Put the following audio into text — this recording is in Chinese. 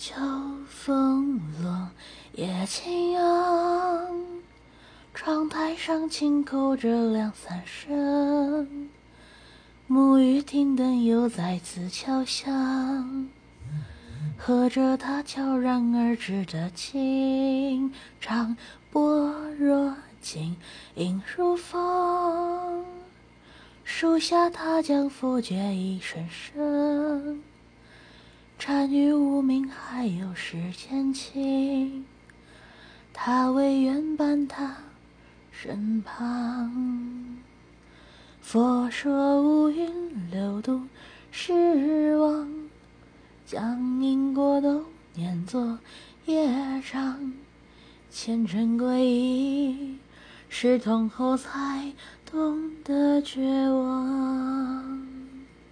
秋风落，夜轻扬，窗台上轻叩着两三声，沐浴亭灯又再次敲响，和着他悄然而至的轻唱，般若经音如风，树下他将拂诀一声声。禅语无名，还有时间情。他唯愿伴他身旁。佛说乌云流渡时光，将因果都念作业障。前尘皈依，是痛后才懂得绝望。